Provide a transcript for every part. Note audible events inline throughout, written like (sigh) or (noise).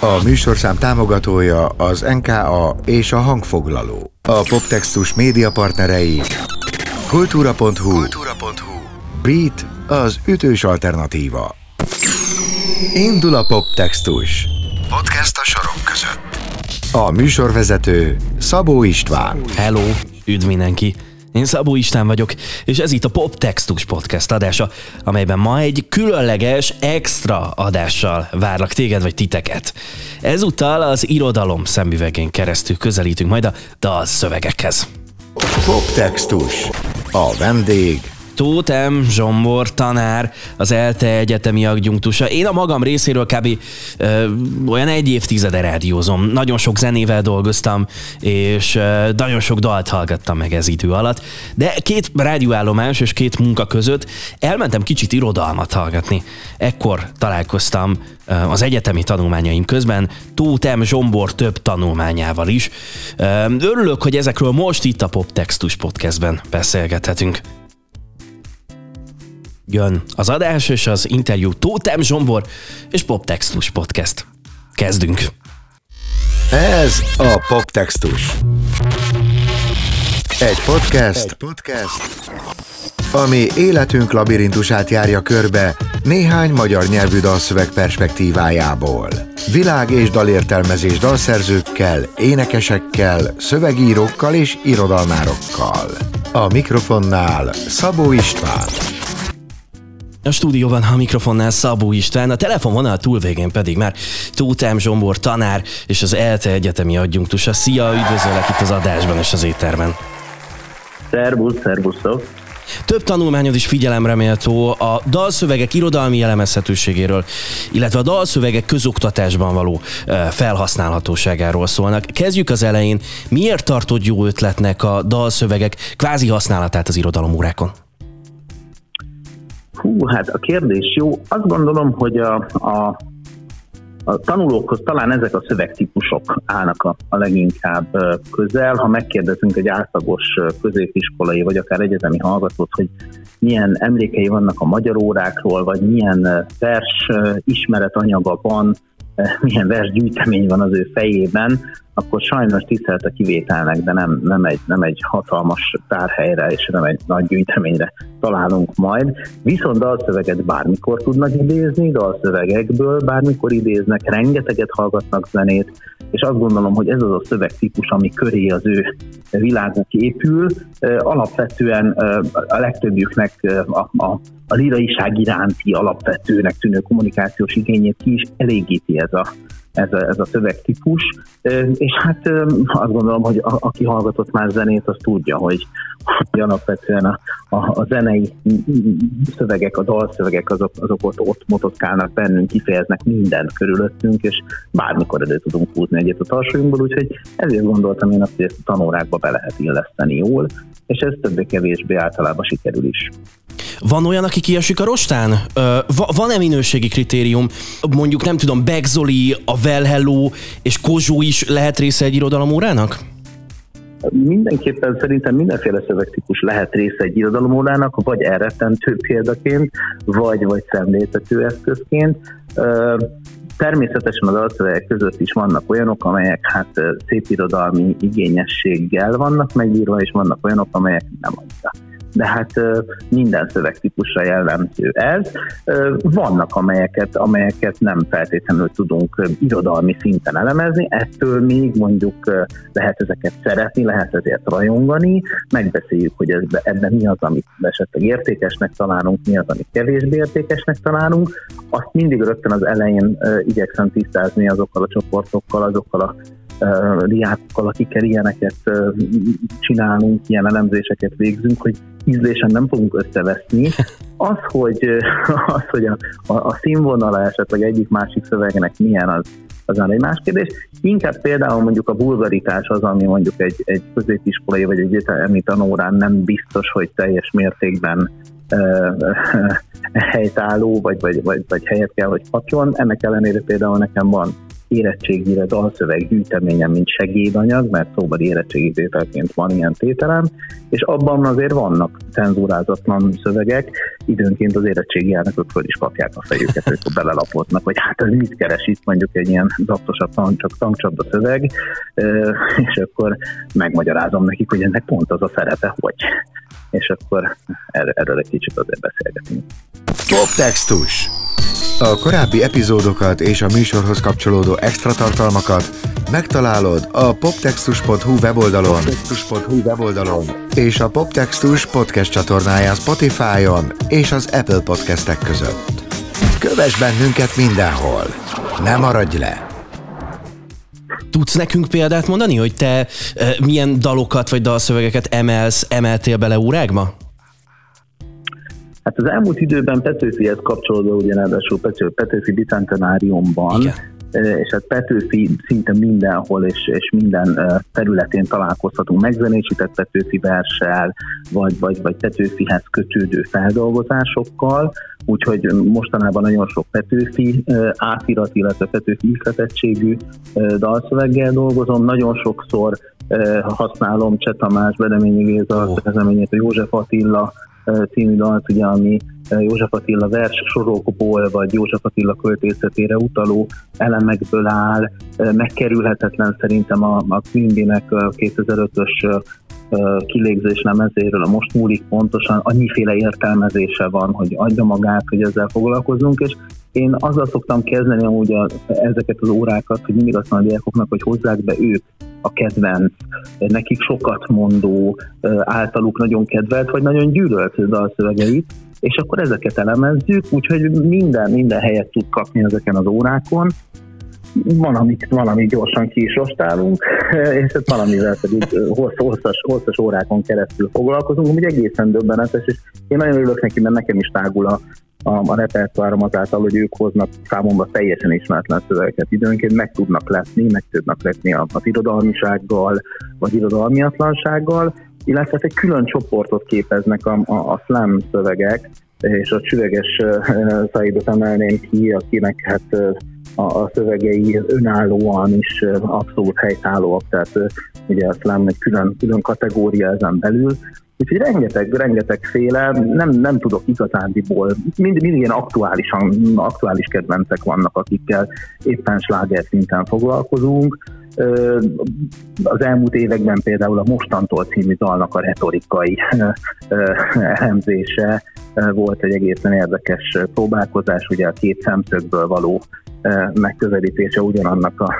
A műsorszám támogatója az NKA és a hangfoglaló. A poptextus média partnerei kultúra.hu, kultúra.hu. Beat az ütős alternatíva. Indul a poptextus. Podcast a sorok között. A műsorvezető Szabó István. Hello, üdv mindenki! Én Szabó István vagyok, és ez itt a Pop Textus Podcast adása, amelyben ma egy különleges, extra adással várlak téged vagy titeket. Ezúttal az irodalom szemüvegén keresztül közelítünk majd a dal szövegekhez. Poptextus. A vendég Tótem Zsombor tanár, az ELTE egyetemi adjunktusa. Én a magam részéről kb. Ö, olyan egy évtizede rádiózom. Nagyon sok zenével dolgoztam, és ö, nagyon sok dalt hallgattam meg ez idő alatt. De két rádióállomás és két munka között elmentem kicsit irodalmat hallgatni. Ekkor találkoztam ö, az egyetemi tanulmányaim közben Tótem Zsombor több tanulmányával is. Ö, örülök, hogy ezekről most itt a Poptextus podcastben beszélgethetünk. Jön az adás és az interjú Tótem Zsombor és Poptextus Podcast. Kezdünk! Ez a Poptextus. Egy podcast, Egy podcast, ami életünk labirintusát járja körbe néhány magyar nyelvű dalszöveg perspektívájából. Világ és dalértelmezés dalszerzőkkel, énekesekkel, szövegírókkal és irodalmárokkal. A mikrofonnál Szabó István. A stúdióban a mikrofonnál Szabó István, a telefonvonal túlvégén pedig már Tótám Zsombor tanár és az ELTE egyetemi adjunktusa. Szia, üdvözöllek itt az adásban és az étterben. Szervusz, szervuszok. Több tanulmányod is figyelemre méltó a dalszövegek irodalmi jellemezhetőségéről, illetve a dalszövegek közoktatásban való felhasználhatóságáról szólnak. Kezdjük az elején. Miért tartod jó ötletnek a dalszövegek kvázi használatát az irodalomórákon? Hú, hát a kérdés jó. Azt gondolom, hogy a, a, a tanulókhoz talán ezek a szövegtípusok állnak a, a leginkább közel. Ha megkérdezünk egy átlagos középiskolai vagy akár egyetemi hallgatót, hogy milyen emlékei vannak a magyar órákról, vagy milyen vers ismeretanyaga van, (laughs) milyen versgyűjtemény van az ő fejében, akkor sajnos tisztelt a kivételnek, de nem, nem, egy, nem egy hatalmas tárhelyre és nem egy nagy gyűjteményre találunk majd. Viszont dalszöveget bármikor tudnak idézni, dalszövegekből bármikor idéznek, rengeteget hallgatnak zenét, és azt gondolom, hogy ez az a szövegtípus, ami köré az ő világuk épül. Alapvetően a legtöbbjüknek a, a, a liraiság iránti alapvetőnek tűnő kommunikációs igényét ki is elégíti ez a ez a, ez a szövegtípus, és hát azt gondolom, hogy a, aki hallgatott már zenét, az tudja, hogy, hogy alapvetően a, a, a zenei szövegek, a dalszövegek azok, azok ott, ott motoszkálnak bennünk, kifejeznek mindent körülöttünk, és bármikor elő tudunk húzni egyet a tarsolyunkból, úgyhogy ezért gondoltam én azt, hogy ezt a tanórákba be lehet illeszteni jól, és ez többé-kevésbé általában sikerül is. Van olyan, aki kiesik a rostán? Van-e minőségi kritérium? Mondjuk nem tudom, Begzoli, a Well és Kozsó is lehet része egy irodalomórának? Mindenképpen szerintem mindenféle szövegtípus lehet része egy irodalomórának, vagy elrettentő példaként, vagy, vagy szemléltető eszközként. Természetesen az alszövegek között is vannak olyanok, amelyek hát szép irodalmi igényességgel vannak megírva, és vannak olyanok, amelyek nem annyira de hát minden szövegtípusra jellemző ez. Vannak amelyeket, amelyeket nem feltétlenül tudunk irodalmi szinten elemezni, ettől még mondjuk lehet ezeket szeretni, lehet ezért rajongani, megbeszéljük, hogy ebben ebbe mi az, amit esetleg értékesnek találunk, mi az, amit kevésbé értékesnek találunk. Azt mindig rögtön az elején igyekszem tisztázni azokkal a csoportokkal, azokkal a diákokkal, akikkel ilyeneket csinálunk, ilyen elemzéseket végzünk, hogy ízlésen nem fogunk összeveszni. (laughs) Az, hogy, az, hogy a, a, a színvonala esetleg egyik-másik szövegnek milyen, az, az egy más kérdés. Inkább például mondjuk a vulgaritás az, ami mondjuk egy, egy középiskolai vagy egy egyetemi tanórán nem biztos, hogy teljes mértékben helytálló, vagy, vagy, vagy, vagy helyet kell, hogy kapjon. Ennek ellenére például nekem van érettségire dalszöveg gyűjteményen, mint segédanyag, mert szóbeli érettségi tételként van ilyen tételem, és abban azért vannak cenzúrázatlan szövegek, időnként az érettségi elnökök föl is kapják a fejüket, hogy belelapoznak, hogy hát ez mit keres itt mondjuk egy ilyen zaktosabb csak tankcsapda szöveg, és akkor megmagyarázom nekik, hogy ennek pont az a szerepe, hogy. És akkor erről, erről egy kicsit azért beszélgetünk. Poptextus a korábbi epizódokat és a műsorhoz kapcsolódó extra tartalmakat megtalálod a poptextus.hu weboldalon, poptextus.hu weboldalon és a Poptextus podcast csatornáján Spotify-on és az Apple podcastek között. Kövess bennünket mindenhol! Ne maradj le! Tudsz nekünk példát mondani, hogy te e, milyen dalokat vagy dalszövegeket emelsz, emeltél bele órákba? Hát az elmúlt időben Petőfihez kapcsolódó, ugye ráadásul Pető, Petőfi bicentenáriumban, Igen. és hát Petőfi szinte mindenhol és, és minden területén találkozhatunk megzenésített Petőfi verssel, vagy, vagy, vagy Petőfihez kötődő feldolgozásokkal, úgyhogy mostanában nagyon sok Petőfi átirat, illetve Petőfi ihletettségű dalszöveggel dolgozom, nagyon sokszor használom Cseh Tamás, Bedeményi Géza, oh. a József Attila című dalt, ugye, ami József Attila vers sorokból, vagy József Attila költészetére utaló elemekből áll. Megkerülhetetlen szerintem a, a Quimby-nek 2005-ös kilégzés lemezéről, a most múlik pontosan, annyiféle értelmezése van, hogy adja magát, hogy ezzel foglalkozunk, és én azzal szoktam kezdeni amúgy a, ezeket az órákat, hogy mindig azt mondom a diákoknak, hogy hozzák be ők a kedvenc, nekik sokat mondó, általuk nagyon kedvelt, vagy nagyon gyűlölt dalszövegeit, és akkor ezeket elemezzük, úgyhogy minden, minden helyet tud kapni ezeken az órákon, van, amit, van, amit gyorsan ki is ostálunk, (laughs) és hát valamivel pedig hosszas, hosszas órákon keresztül foglalkozunk, ami egészen döbbenetes, és én nagyon örülök neki, mert nekem is tágul a, a, a repertoárom azáltal, hogy ők hoznak számomra teljesen ismeretlen szövegeket. Időnként meg tudnak leszni, meg tudnak leszni az irodalmisággal, vagy irodalmiatlansággal, illetve egy külön csoportot képeznek a, a, a slam szövegek, és a csüveges Saidot emelném ki, akinek hát a, a szövegei önállóan is abszolút helytállóak, tehát ugye a slam egy külön, külön kategória ezen belül, Úgyhogy rengeteg, rengeteg féle, nem, nem tudok igazándiból, mind, mindig ilyen aktuálisan, aktuális kedvencek vannak, akikkel éppen sláger szinten foglalkozunk. Az elmúlt években például a Mostantól című dalnak a retorikai elemzése volt egy egészen érdekes próbálkozás, ugye a két szemszögből való megközelítése ugyanannak a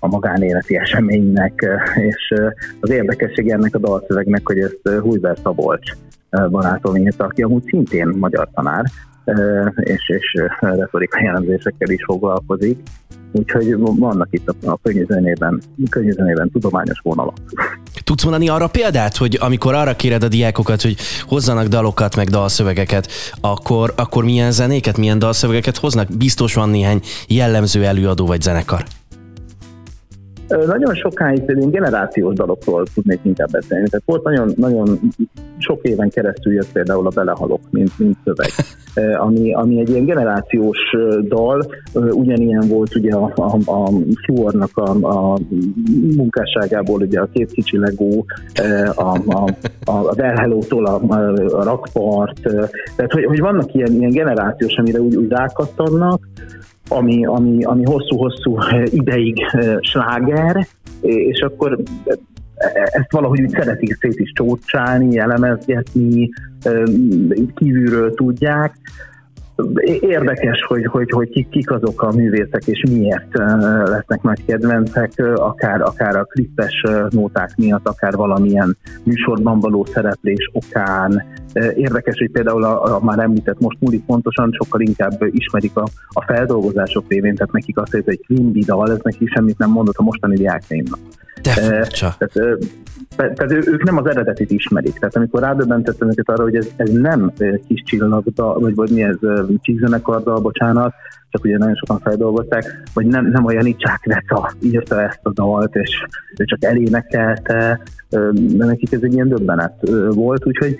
a magánéleti eseménynek, és az érdekesség ennek a dalszövegnek, hogy ezt Hújber Szabolcs barátom írta, aki amúgy szintén magyar tanár, és, és retorikai jellemzésekkel is foglalkozik, úgyhogy vannak itt a, a könnyűzenében, könnyűzenében tudományos vonalak. Tudsz mondani arra példát, hogy amikor arra kéred a diákokat, hogy hozzanak dalokat, meg dalszövegeket, akkor, akkor milyen zenéket, milyen dalszövegeket hoznak? Biztos van néhány jellemző előadó vagy zenekar. Nagyon sokáig én generációs dalokról tudnék inkább beszélni. Tehát volt nagyon, nagyon sok éven keresztül jött például a Belehalok, mint, mint szöveg, ami, ami egy ilyen generációs dal, ugyanilyen volt ugye a, a, a Fjordnak a, a munkásságából, ugye a két kicsi legó, a, a, a Delhello-tól a, a rakpart, tehát hogy, hogy vannak ilyen, ilyen generációs, amire úgy, úgy rákattannak, ami, ami, ami hosszú-hosszú ideig sláger, és akkor ezt valahogy úgy szeretik szét is csócsálni, elemezgetni, kívülről tudják, Érdekes, hogy, hogy, hogy kik azok a művészek, és miért lesznek nagy kedvencek, akár, akár a klippes nóták miatt, akár valamilyen műsorban való szereplés okán. Érdekes, hogy például a, a már említett most múlik pontosan, sokkal inkább ismerik a, a feldolgozások révén, tehát nekik azt hogy egy Quimby dal, ez neki semmit nem mondott a mostani diáknémnak. De furcsa. Tehát, tehát ők nem az eredetit ismerik. Tehát amikor rádöbbentettem őket arra, hogy ez, ez nem kis csillagda, vagy, vagy mi ez csíkzenekardal, bocsánat, csak ugye nagyon sokan feldolgozták, vagy nem, nem olyan Icsák Veca írta ezt a dalt, és ő csak elénekelte, de nekik ez egy ilyen döbbenet volt, úgyhogy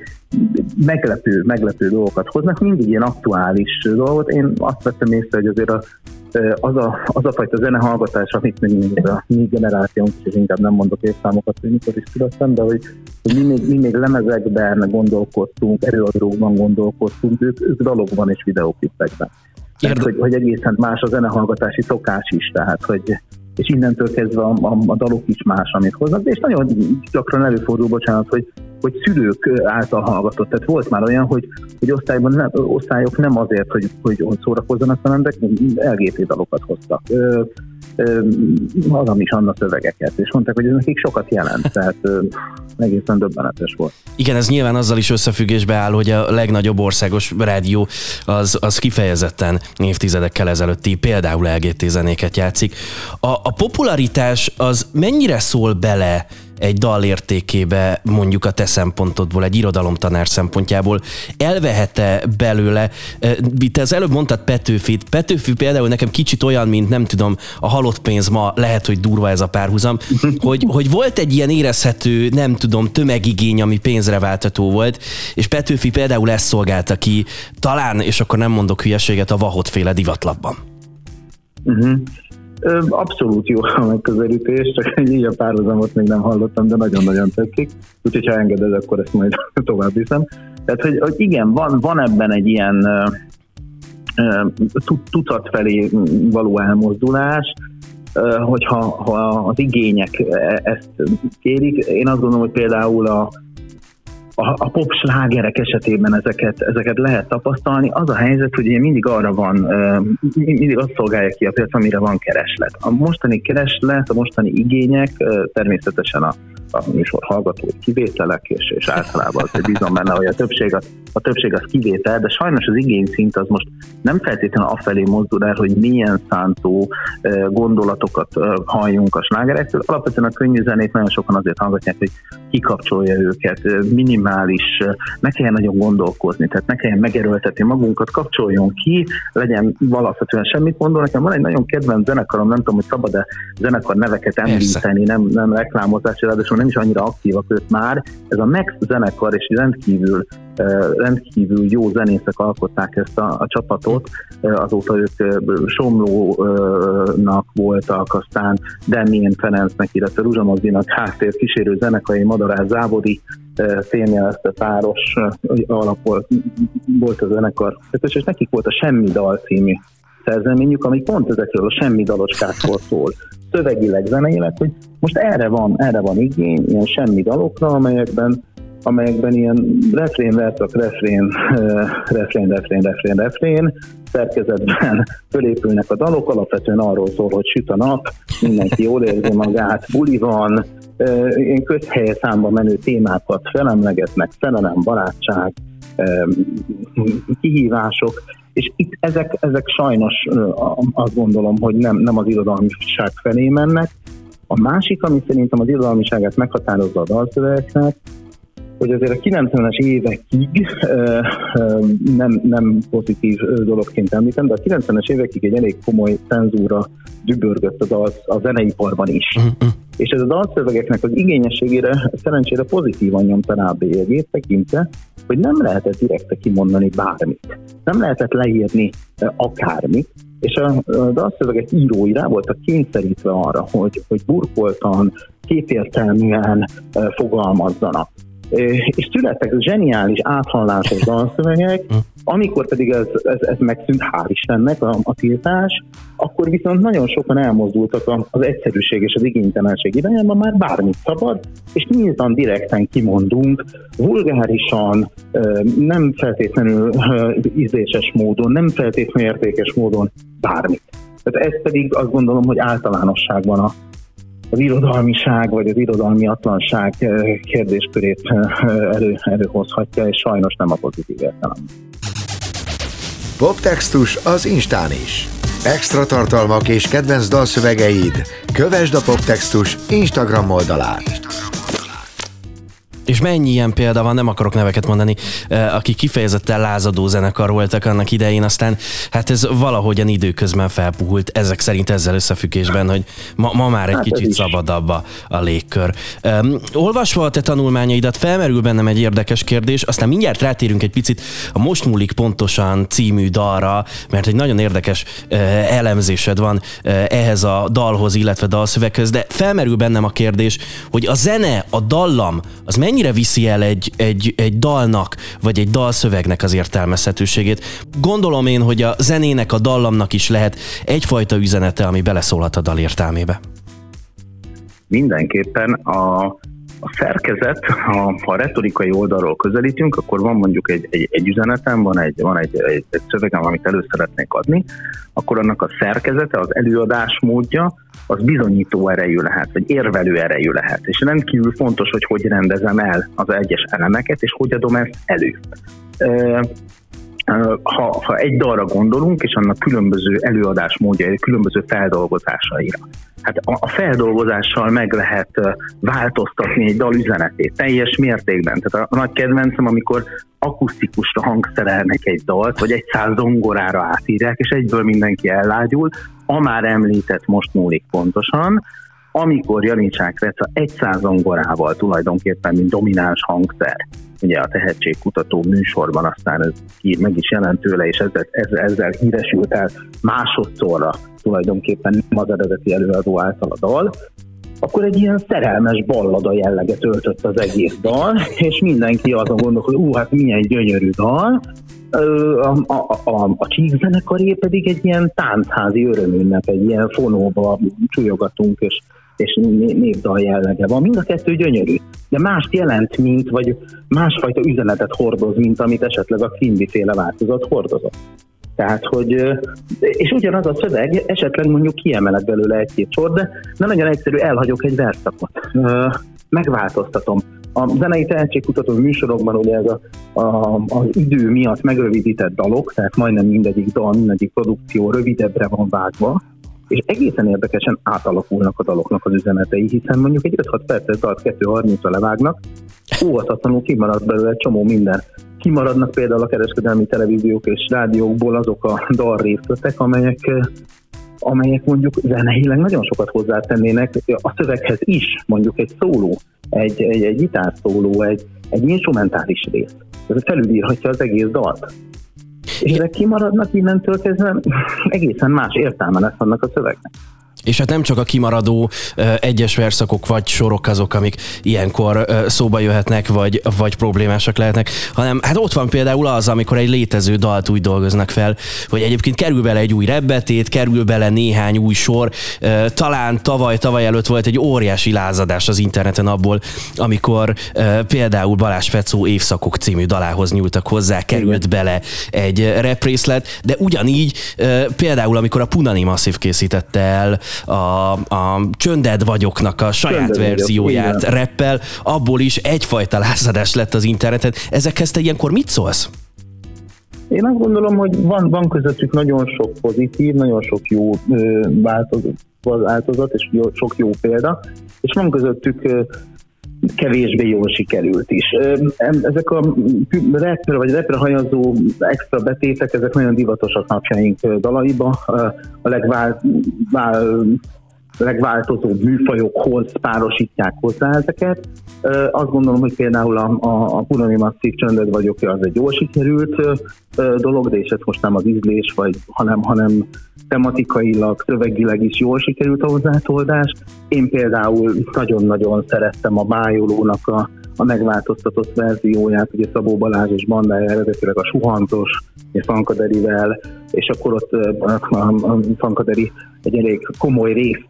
meglepő, meglepő dolgokat hoznak, mindig ilyen aktuális dolgot. Én azt vettem észre, hogy azért a az a, az a fajta zenehallgatás, amit még, még a mi generációnk, és inkább nem mondok évszámokat, hogy mikor is születtem, de hogy, hogy mi, még, mi még lemezekben gondolkodtunk, előadókban gondolkodtunk, ők, ők dalokban és videóklipekben. Tehát, hogy, hogy egészen más a zenehallgatási szokás is, tehát hogy és innentől kezdve a, a, a dalok is más, amit hoznak, és nagyon gyakran előfordul, bocsánat, hogy, hogy szülők által hallgatott. Tehát volt már olyan, hogy, hogy osztályban nem, osztályok nem azért, hogy, hogy szórakozzanak, hanem de LGT dalokat hoztak. Ö, Adam is Anna szövegeket, és mondták, hogy ez nekik sokat jelent, (laughs) tehát egészen döbbenetes volt. Igen, ez nyilván azzal is összefüggésbe áll, hogy a legnagyobb országos rádió az, az kifejezetten évtizedekkel ezelőtti például LGT zenéket játszik. A, a popularitás az mennyire szól bele egy dal értékébe mondjuk a te szempontodból, egy irodalomtanár szempontjából elvehete belőle, te az előbb mondtad Petőfit, Petőfi például nekem kicsit olyan, mint nem tudom, a halott pénz ma, lehet, hogy durva ez a párhuzam, (laughs) hogy, hogy volt egy ilyen érezhető, nem tudom, tömegigény, ami pénzre váltató volt, és Petőfi például ezt szolgálta ki, talán, és akkor nem mondok hülyeséget, a vahot féle divatlapban. Uh-huh. Abszolút jó a megközelítés, csak így a párhuzamot még nem hallottam, de nagyon-nagyon tetszik. Úgyhogy ha engeded, akkor ezt majd (laughs) tovább viszem. Tehát, hogy, hogy igen, van, van ebben egy ilyen tucat felé való elmozdulás, hogyha ha az igények e, ezt kérik. Én azt gondolom, hogy például a, a, a pop slágerek esetében ezeket, ezeket lehet tapasztalni. Az a helyzet, hogy ugye mindig arra van, mindig azt szolgálja ki a piac, amire van kereslet. A mostani kereslet, a mostani igények természetesen a a műsor hallgatói kivételek, és, és általában azért bízom benne, hogy a többség, az, a többség az kivétel, de sajnos az igényszint az most nem feltétlenül afelé mozdul el, hogy milyen szántó gondolatokat halljunk a slágerektől. Alapvetően a könnyű zenét nagyon sokan azért hallgatják, hogy kikapcsolja őket, minimális, ne kelljen nagyon gondolkozni, tehát ne kelljen megerőltetni magunkat, kapcsoljon ki, legyen valószínűleg semmit mondó. Nekem van egy nagyon kedvenc zenekarom, nem tudom, hogy szabad-e zenekar neveket említeni, nem, nem reklámozás, de nem is annyira aktívak ők már. Ez a Max zenekar, és rendkívül rendkívül jó zenészek alkották ezt a, a csapatot, azóta ők Somlónak voltak, aztán Demien Ferencnek, illetve Ruzsa Magdinak háttér kísérő zenekai Madarás Závodi fényjelezte páros alapol volt a zenekar, és nekik volt a Semmi Dal című szerzeményük, ami pont ezekről a semmi daloskákról szól. Szövegileg, zeneileg, hogy most erre van, erre van igény, ilyen semmi dalokra, amelyekben amelyekben ilyen refrén, verszak, refrén, refrén, refrén, refrén, refrén, szerkezetben fölépülnek a dalok, alapvetően arról szól, hogy süt a nap, mindenki jól érzi magát, buli van, ilyen közhelye számba menő témákat felemlegetnek, szerelem, barátság, kihívások, és itt ezek, ezek sajnos azt gondolom, hogy nem, nem az irodalmiság felé mennek. A másik, ami szerintem az irodalmiságát meghatározza a dalszövegeknek, hogy azért a 90-es évekig nem, nem pozitív dologként említem, de a 90-es évekig egy elég komoly cenzúra dübörgött a, dal, a zeneiparban is. Uh-huh. És ez a dalszövegeknek az igényességére szerencsére pozitívan nyomta rá a bélyegét tekintve, hogy nem lehetett direkte kimondani bármit. Nem lehetett leírni akármit, és a, dalszövegek írói rá voltak kényszerítve arra, hogy, hogy burkoltan, képértelműen fogalmazzanak és születtek zseniális, áthallásos dalszövegek, hm. amikor pedig ez, ez, ez megszűnt, hál' Istennek a, a tiltás, akkor viszont nagyon sokan elmozdultak az egyszerűség és az igénytelenség irányába, már bármit szabad, és nyíltan, direkten kimondunk, vulgárisan, nem feltétlenül ízléses módon, nem feltétlenül értékes módon bármit. Tehát ez pedig azt gondolom, hogy általánosságban a, az irodalmiság vagy az irodalmiatlanság eh, kérdéskörét eh, elő, előhozhatja, és sajnos nem a pozitív értelem. Poptextus az Instán is. Extra tartalmak és kedvenc dalszövegeid. Kövesd a Poptextus Instagram oldalát. És mennyi ilyen példa van, nem akarok neveket mondani, aki kifejezetten lázadó zenekar voltak annak idején, aztán hát ez valahogyan időközben felpuhult, ezek szerint ezzel összefüggésben, hogy ma, ma már egy hát kicsit szabadabb a, a légkör. Um, olvasva a te tanulmányaidat, felmerül bennem egy érdekes kérdés, aztán mindjárt rátérünk egy picit a Most múlik pontosan című dalra, mert egy nagyon érdekes uh, elemzésed van uh, ehhez a dalhoz, illetve dalszöveghez, de felmerül bennem a kérdés, hogy a zene, a dallam, az mennyire viszi el egy, egy, egy dalnak, vagy egy dalszövegnek az értelmezhetőségét. Gondolom én, hogy a zenének, a dallamnak is lehet egyfajta üzenete, ami beleszólhat a dal értelmébe. Mindenképpen a, a szerkezet, ha, ha a retorikai oldalról közelítünk, akkor van mondjuk egy, egy, egy üzenetem, van egy, van egy, egy, egy szövegem, amit elő szeretnék adni, akkor annak a szerkezete, az előadás módja, az bizonyító erejű lehet, vagy érvelő erejű lehet. És rendkívül fontos, hogy hogy rendezem el az egyes elemeket, és hogy adom ezt elő ha, ha egy dalra gondolunk, és annak különböző előadás módjai, különböző feldolgozásaira. Hát a, a feldolgozással meg lehet változtatni egy dal üzenetét teljes mértékben. Tehát a, a nagy kedvencem, amikor akusztikusra hangszerelnek egy dalt, vagy egy száz zongorára átírják, és egyből mindenki ellágyul. A már említett most múlik pontosan, amikor Janicsák Reca egy száz zongorával tulajdonképpen, mint domináns hangszer, ugye a tehetségkutató műsorban aztán ez ki meg is jelent tőle, és ezzel, ezzel, ezzel híresült el másodszorra tulajdonképpen az eredeti előadó által a dal, akkor egy ilyen szerelmes ballada jelleget öltött az egész dal, és mindenki azon gondol, hogy ú, hát milyen gyönyörű dal, a, a, a, a Csík zenekaré pedig egy ilyen táncházi örömünnep, egy ilyen fonóba csúlyogatunk, és és népdal jellege van. Mind a kettő gyönyörű, de mást jelent, mint, vagy másfajta üzenetet hordoz, mint amit esetleg a Quimby féle változat hordozott. Tehát, hogy, és ugyanaz a szöveg, esetleg mondjuk kiemelek belőle egy-két sor, de nem nagyon egyszerű, elhagyok egy verszakot. Megváltoztatom. A zenei tehetségkutató műsorokban ugye ez a, a, az idő miatt megrövidített dalok, tehát majdnem mindegyik dal, mindegyik produkció rövidebbre van vágva, és egészen érdekesen átalakulnak a daloknak az üzenetei, hiszen mondjuk egy 5-6 perces dalt 2-30-ra levágnak, óvatatlanul kimarad belőle csomó minden. Kimaradnak például a kereskedelmi televíziók és rádiókból azok a dal részletek, amelyek amelyek mondjuk zeneileg nagyon sokat hozzátennének a szöveghez is, mondjuk egy szóló, egy, egy, egy gitárszóló, egy, egy instrumentális rész. Ez felülírhatja az egész dalt. És ezek kimaradnak innentől kezdve, egészen más értelme lesz annak a szövegnek. És hát nem csak a kimaradó egyes verszakok vagy sorok azok, amik ilyenkor szóba jöhetnek, vagy, vagy problémásak lehetnek, hanem hát ott van például az, amikor egy létező dalt úgy dolgoznak fel, hogy egyébként kerül bele egy új rebbetét, kerül bele néhány új sor. Talán tavaly, tavaly előtt volt egy óriási lázadás az interneten abból, amikor például Balázs Fecó évszakok című dalához nyúltak hozzá, került bele egy représzlet, de ugyanígy például amikor a Punani Massive készítette el a, a Csönded vagyoknak a saját Csönded verzióját vagyok, reppel, abból is egyfajta lázadás lett az interneten. Ezekhez te ilyenkor mit szólsz? Én azt gondolom, hogy van, van közöttük nagyon sok pozitív, nagyon sok jó változat, változat, és jó, sok jó példa, és van közöttük kevésbé jól sikerült is. Ezek a rapper vagy rapper hajazó extra betétek, ezek nagyon divatosak napjaink dalaiba. A legvál, vál, legváltozóbb műfajokhoz párosítják hozzá ezeket. Azt gondolom, hogy például a, a, a Punani Masszív Csönded vagyok, az egy jól sikerült dolog, de és ez most nem az ízlés, vagy, hanem, hanem tematikailag, szövegileg is jól sikerült a hozzátoldás. Én például nagyon-nagyon szerettem a Májolónak a, a megváltoztatott verzióját, ugye Szabó Balázs és bandája eredetileg a Suhantos és Fankaderivel, és akkor ott Fankaderi egy elég komoly részt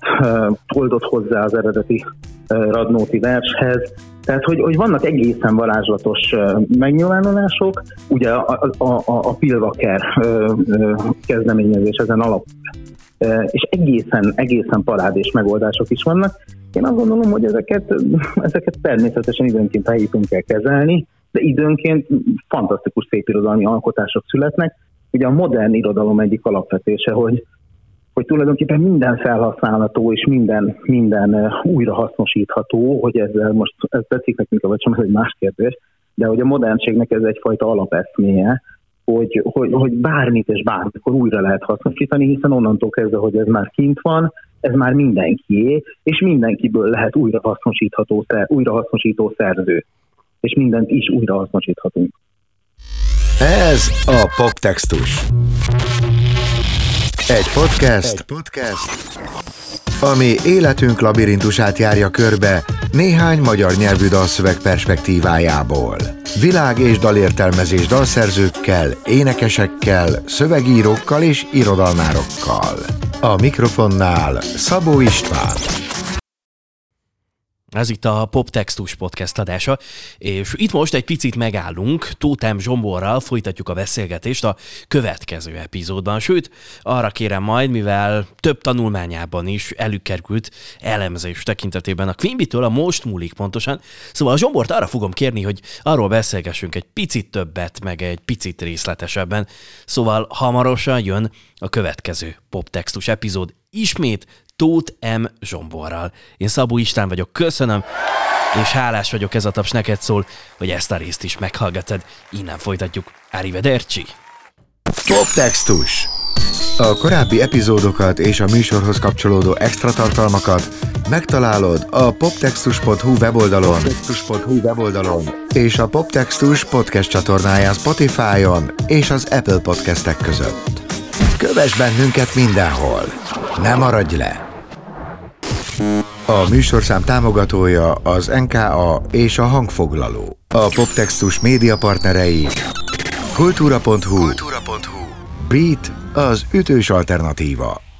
oldott hozzá az eredeti Radnóti vershez, tehát, hogy, hogy vannak egészen varázslatos megnyilvánulások, ugye a, a, a, a Pilvaker kezdeményezés ezen alap, és egészen, egészen parádés megoldások is vannak. Én azt gondolom, hogy ezeket, (laughs) ezeket természetesen időnként helyítünk kell kezelni, de időnként fantasztikus szép irodalmi alkotások születnek. Ugye a modern irodalom egyik alapvetése, hogy hogy tulajdonképpen minden felhasználható és minden, minden újrahasznosítható, hogy ezzel most ez tetszik nekünk, vagy sem, ez egy más kérdés, de hogy a modernségnek ez egyfajta alapeszméje, hogy, hogy, hogy bármit és bármikor újra lehet hasznosítani, hiszen onnantól kezdve, hogy ez már kint van, ez már mindenkié, és mindenkiből lehet újrahasznosítható, újrahasznosító szerző. És mindent is újrahasznosíthatunk. Ez a Poptextus. Egy podcast, Egy podcast, ami életünk labirintusát járja körbe néhány magyar nyelvű dalszöveg perspektívájából. Világ- és dalértelmezés dalszerzőkkel, énekesekkel, szövegírókkal és irodalmárokkal. A mikrofonnál Szabó István. Ez itt a Poptextus podcast adása, és itt most egy picit megállunk, Tótem Zsomborral folytatjuk a beszélgetést a következő epizódban, sőt, arra kérem majd, mivel több tanulmányában is előkerült elemzés tekintetében a Quimby-től a most múlik pontosan, szóval a Zsombort arra fogom kérni, hogy arról beszélgessünk egy picit többet, meg egy picit részletesebben, szóval hamarosan jön a következő Poptextus epizód, ismét Tóth M. Zsomborral. Én Szabó István vagyok, köszönöm, és hálás vagyok ez a taps neked szól, hogy ezt a részt is meghallgatod. Innen folytatjuk. Arrivederci! Poptextus a korábbi epizódokat és a műsorhoz kapcsolódó extra tartalmakat megtalálod a poptextus.hu weboldalon, poptextus.hu weboldalon és a Poptextus podcast csatornáján Spotify-on és az Apple podcastek között. Kövess bennünket mindenhol! Ne maradj le! A műsorszám támogatója az NKA és a hangfoglaló. A Poptextus média partnerei kultúra.hu, kultúra.hu. Beat az ütős alternatíva.